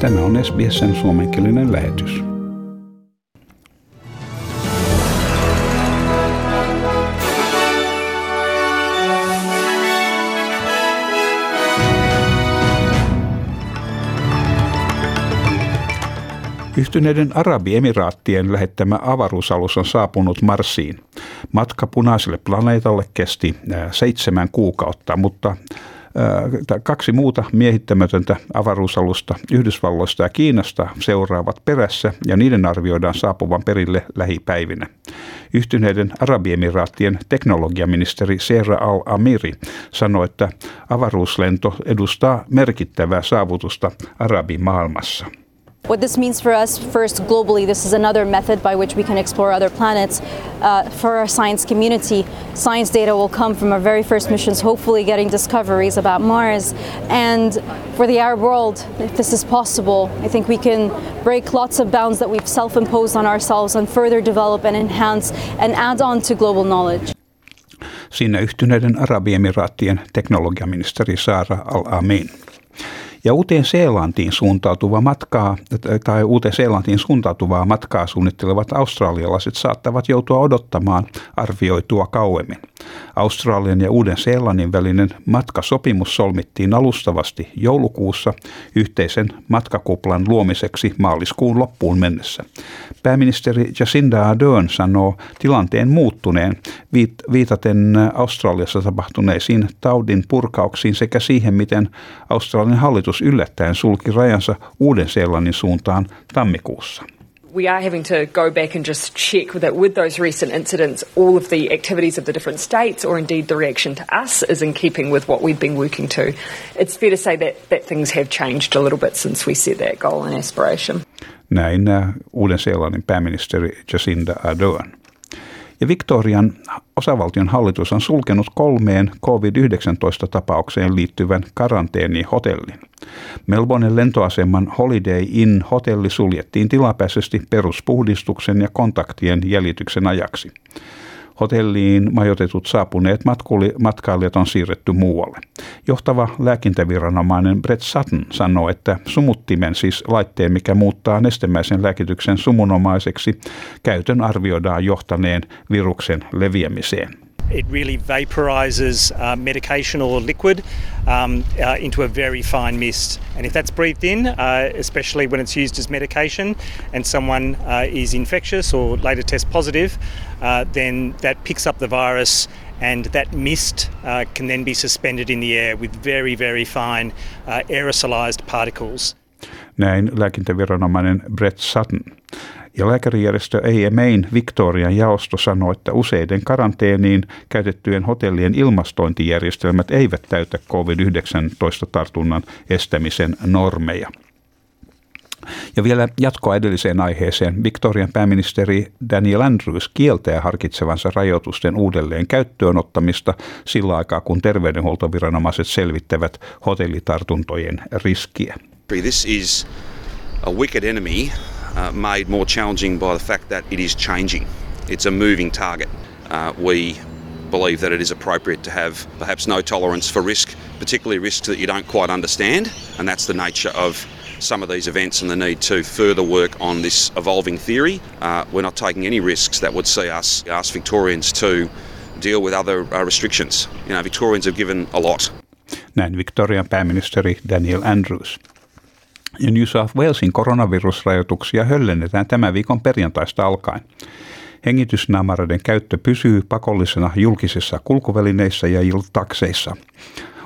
Tämä on SBSn suomenkielinen lähetys. Yhtyneiden Arabiemiraattien lähettämä avaruusalus on saapunut Marsiin. Matka punaiselle planeetalle kesti seitsemän kuukautta, mutta kaksi muuta miehittämätöntä avaruusalusta Yhdysvalloista ja Kiinasta seuraavat perässä ja niiden arvioidaan saapuvan perille lähipäivinä. Yhtyneiden Arabiemiraattien teknologiaministeri Sera Al-Amiri sanoi, että avaruuslento edustaa merkittävää saavutusta arabimaailmassa. What this means for us, first globally, this is another method by which we can explore other planets. Uh, for our science community, science data will come from our very first missions, hopefully getting discoveries about Mars. And for the Arab world, if this is possible, I think we can break lots of bounds that we've self imposed on ourselves and further develop and enhance and add on to global knowledge. Siinä yhtyneiden Arabiemiraattien teknologiaministeri Saara Al-Amin. Ja uuteen Seelantiin suuntautuva matkaa, tai uuteen Seelantiin suuntautuvaa matkaa suunnittelevat australialaiset saattavat joutua odottamaan arvioitua kauemmin. Australian ja Uuden-Seelannin välinen matkasopimus solmittiin alustavasti joulukuussa yhteisen matkakuplan luomiseksi maaliskuun loppuun mennessä. Pääministeri Jacinda Ardern sanoo tilanteen muuttuneen viitaten Australiassa tapahtuneisiin taudin purkauksiin sekä siihen, miten Australian hallitus yllättäen sulki rajansa Uuden-Seelannin suuntaan tammikuussa. We are having to go back and just check that with those recent incidents, all of the activities of the different states or indeed the reaction to us is in keeping with what we've been working to. It's fair to say that, that things have changed a little bit since we set that goal and aspiration. Näin äh, Uuden-Seelannin pääministeri Jacinda Ardern. Ja Victorian osavaltion hallitus on sulkenut kolmeen COVID-19-tapaukseen liittyvän karanteenihotellin. Melbournen lentoaseman Holiday Inn hotelli suljettiin tilapäisesti peruspuhdistuksen ja kontaktien jäljityksen ajaksi. Hotelliin majoitetut saapuneet matkailijat on siirretty muualle. Johtava lääkintäviranomainen Brett Sutton sanoo, että sumuttimen, siis laitteen, mikä muuttaa nestemäisen lääkityksen sumunomaiseksi, käytön arvioidaan johtaneen viruksen leviämiseen. It really vaporizes uh, medication or liquid um, uh, into a very fine mist. And if that's breathed in, uh, especially when it's used as medication, and someone uh, is infectious or later test positive, uh, then that picks up the virus and that mist uh, can then be suspended in the air with very, very fine aerosolized particles. Näin lääkintäviranomainen Brett Sutton. Ja lääkärijärjestö AMAin Victorian jaosto sanoi, että useiden karanteeniin käytettyjen hotellien ilmastointijärjestelmät eivät täytä COVID-19-tartunnan estämisen normeja. Ja vielä jatkoa edelliseen aiheeseen. Victorian pääministeri Daniel Andrews kieltää harkitsevansa rajoitusten uudelleen käyttöön ottamista sillä aikaa, kun terveydenhuoltoviranomaiset selvittävät hotellitartuntojen riskiä. This is a wicked enemy uh, made more challenging by the fact that it is changing. It's a moving target. Uh, we believe that it is appropriate to have perhaps no tolerance for risk, particularly risks that you don't quite understand, and that's the nature of some of these events and the need to further work on this evolving theory. Uh, we're not taking any risks that would see us ask Victorians to deal with other uh, restrictions. You know, Victorians have given a lot. Näin Victorian pääministeri Daniel Andrews. Ja New South Walesin koronavirusrajoituksia höllennetään tämän viikon perjantaista alkaen. Hengitysnaamareiden käyttö pysyy pakollisena julkisissa kulkuvälineissä ja takseissa.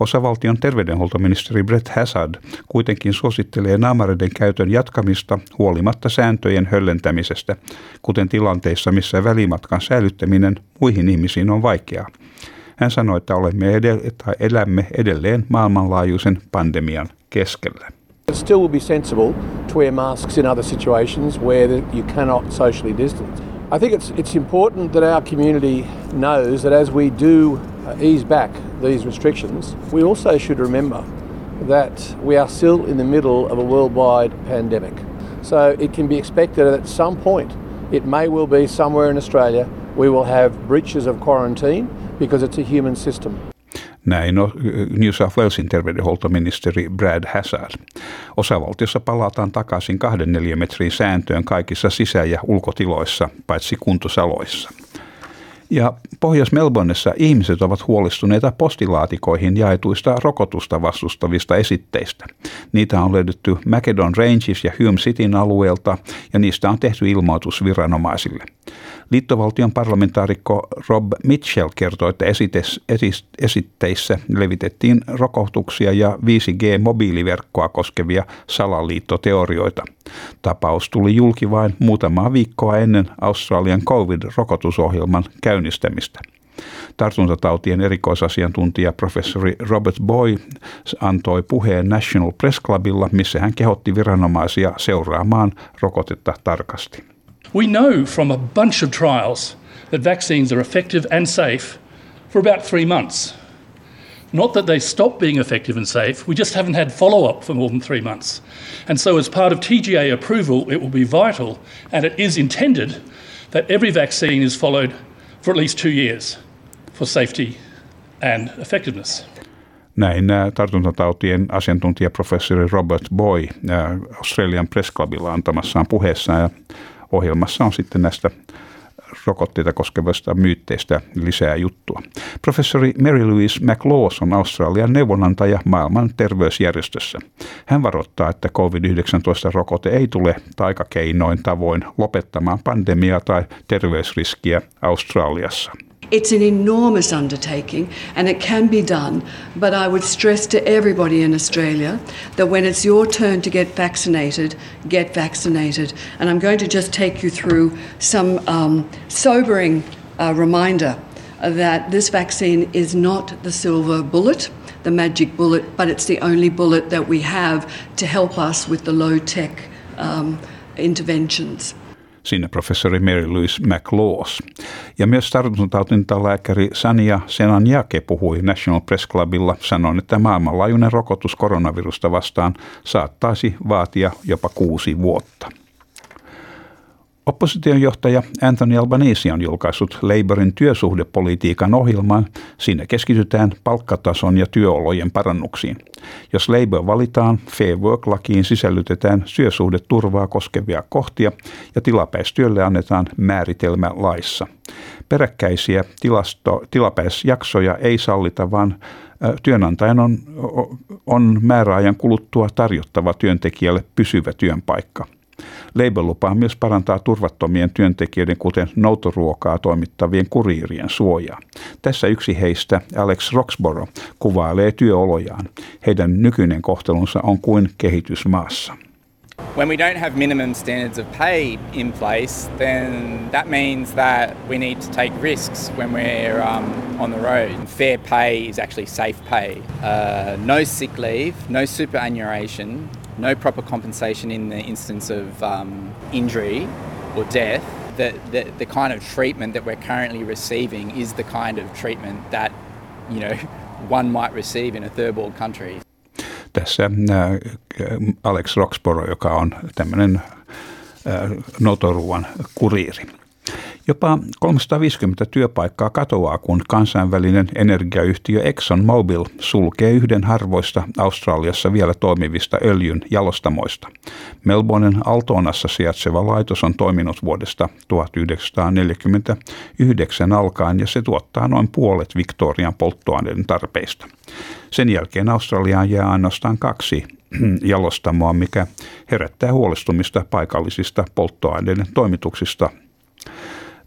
Osavaltion terveydenhuoltoministeri Brett Hazard kuitenkin suosittelee naamareiden käytön jatkamista huolimatta sääntöjen höllentämisestä, kuten tilanteissa, missä välimatkan säilyttäminen muihin ihmisiin on vaikeaa. Hän sanoi, että olemme edell- tai elämme edelleen maailmanlaajuisen pandemian keskellä. It still will be sensible to wear masks in other situations where you cannot socially distance. I think it's, it's important that our community knows that as we do uh, ease back these restrictions, we also should remember that we are still in the middle of a worldwide pandemic. So it can be expected that at some point, it may well be somewhere in Australia, we will have breaches of quarantine because it's a human system. Näin on New South Walesin terveydenhuoltoministeri Brad Hazard. Osavaltiossa palataan takaisin kahden neliömetrin sääntöön kaikissa sisä- ja ulkotiloissa, paitsi kuntosaloissa. Ja Pohjois-Melbourneissa ihmiset ovat huolestuneita postilaatikoihin jaetuista rokotusta vastustavista esitteistä. Niitä on löydetty Macedon Ranges ja Hume Cityn alueelta ja niistä on tehty ilmoitus viranomaisille. Liittovaltion parlamentaarikko Rob Mitchell kertoi, että esitteissä levitettiin rokotuksia ja 5G-mobiiliverkkoa koskevia salaliittoteorioita. Tapaus tuli julki vain muutamaa viikkoa ennen Australian COVID-rokotusohjelman käynnistämistä. Tartuntatautien erikoisasiantuntija professori Robert Boy antoi puheen National Press Clubilla, missä hän kehotti viranomaisia seuraamaan rokotetta tarkasti. We know from a bunch of trials that vaccines are effective and safe for about three months. Not that they stop being effective and safe, we just haven't had follow up for more than three months. And so, as part of TGA approval, it will be vital, and it is intended, that every vaccine is followed for at least two years for safety and effectiveness. Näin äh, tartuntatautien asiantuntijaprofessori Robert Boy äh, Australian Press Clubilla antamassaan puheessaan. Ja ohjelmassa on sitten näistä rokotteita koskevasta myytteistä lisää juttua. Professori Mary Louise McLaws on Australian neuvonantaja maailman terveysjärjestössä. Hän varoittaa, että COVID-19-rokote ei tule taikakeinoin tavoin lopettamaan pandemiaa tai terveysriskiä Australiassa. It's an enormous undertaking and it can be done, but I would stress to everybody in Australia that when it's your turn to get vaccinated, get vaccinated. And I'm going to just take you through some um, sobering uh, reminder that this vaccine is not the silver bullet, the magic bullet, but it's the only bullet that we have to help us with the low tech um, interventions. Siinä professori Mary Louise McLaws. Ja myös tartuntatautintalääkäri Sania Senanjake puhui National Press Clubilla sanoen, että maailmanlaajuinen rokotus koronavirusta vastaan saattaisi vaatia jopa kuusi vuotta. Opposition johtaja Anthony Albanese on julkaissut Labourin työsuhdepolitiikan ohjelman. Siinä keskitytään palkkatason ja työolojen parannuksiin. Jos Labour valitaan, Fair Work-lakiin sisällytetään työsuhdeturvaa koskevia kohtia ja tilapäistyölle annetaan määritelmä laissa. Peräkkäisiä tilasto, tilapäisjaksoja ei sallita, vaan työnantajan on, on määräajan kuluttua tarjottava työntekijälle pysyvä työnpaikka – Label lupaa myös parantaa turvattomien työntekijöiden, kuten noutoruokaa toimittavien kuriirien suojaa. Tässä yksi heistä, Alex Roxborough, kuvailee työolojaan. Heidän nykyinen kohtelunsa on kuin kehitysmaassa. When we don't have minimum standards of pay in place, then that means that we need to take risks when we're um, on the road. Fair pay is actually safe pay. Uh, no sick leave, no superannuation, no proper compensation in the instance of um, injury or death, the, the, the kind of treatment that we're currently receiving is the kind of treatment that, you know, one might receive in a third world country. Tässä äh, Alex Roxborough, joka on tämmöinen äh, notoruuan kuriiri. Jopa 350 työpaikkaa katoaa, kun kansainvälinen energiayhtiö ExxonMobil sulkee yhden harvoista Australiassa vielä toimivista öljyn jalostamoista. Melbournen Altonassa sijaitseva laitos on toiminut vuodesta 1949 alkaen ja se tuottaa noin puolet Victorian polttoaineiden tarpeista. Sen jälkeen Australiaan jää ainoastaan kaksi jalostamoa, mikä herättää huolestumista paikallisista polttoaineiden toimituksista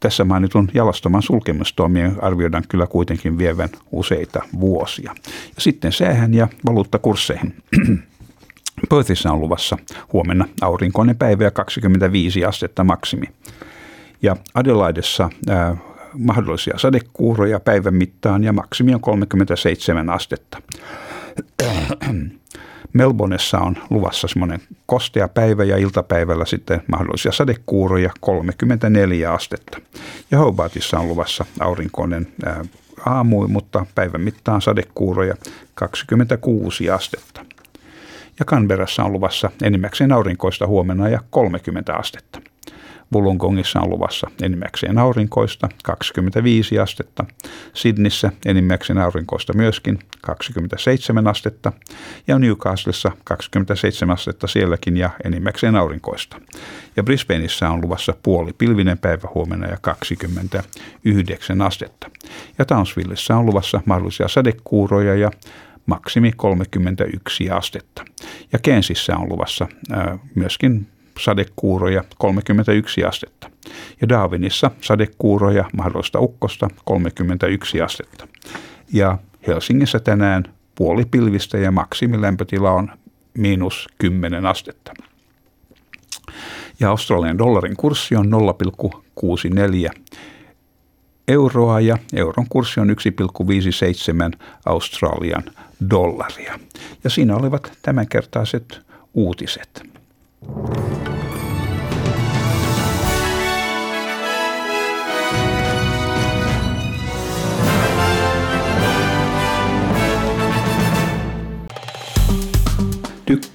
tässä mainitun jalastaman sulkemistoimien arvioidaan kyllä kuitenkin vievän useita vuosia. Ja sitten säähän ja valuuttakursseihin. Perthissä on luvassa huomenna aurinkoinen päivä ja 25 astetta maksimi. Ja Adelaidessa ää, mahdollisia sadekuuroja päivän mittaan ja maksimi on 37 astetta. Melbourneessa on luvassa semmoinen kostea päivä ja iltapäivällä sitten mahdollisia sadekuuroja 34 astetta. Ja Hobartissa on luvassa aurinkoinen aamu, mutta päivän mittaan sadekuuroja 26 astetta. Ja Canberrassa on luvassa enimmäkseen aurinkoista huomenna ja 30 astetta. Wollongongissa on luvassa enimmäkseen aurinkoista 25 astetta, Sydneyssä enimmäkseen aurinkoista myöskin 27 astetta ja Newcastlessa 27 astetta sielläkin ja enimmäkseen aurinkoista. Ja Brisbaneissa on luvassa puoli pilvinen päivä huomenna ja 29 astetta. Ja Townsvillessä on luvassa mahdollisia sadekuuroja ja maksimi 31 astetta. Ja Kensissä on luvassa ää, myöskin sadekuuroja 31 astetta. Ja Darwinissa sadekuuroja mahdollista ukkosta 31 astetta. Ja Helsingissä tänään puoli pilvistä ja maksimilämpötila on miinus 10 astetta. Ja Australian dollarin kurssi on 0,64 euroa ja euron kurssi on 1,57 Australian dollaria. Ja siinä olivat tämänkertaiset uutiset.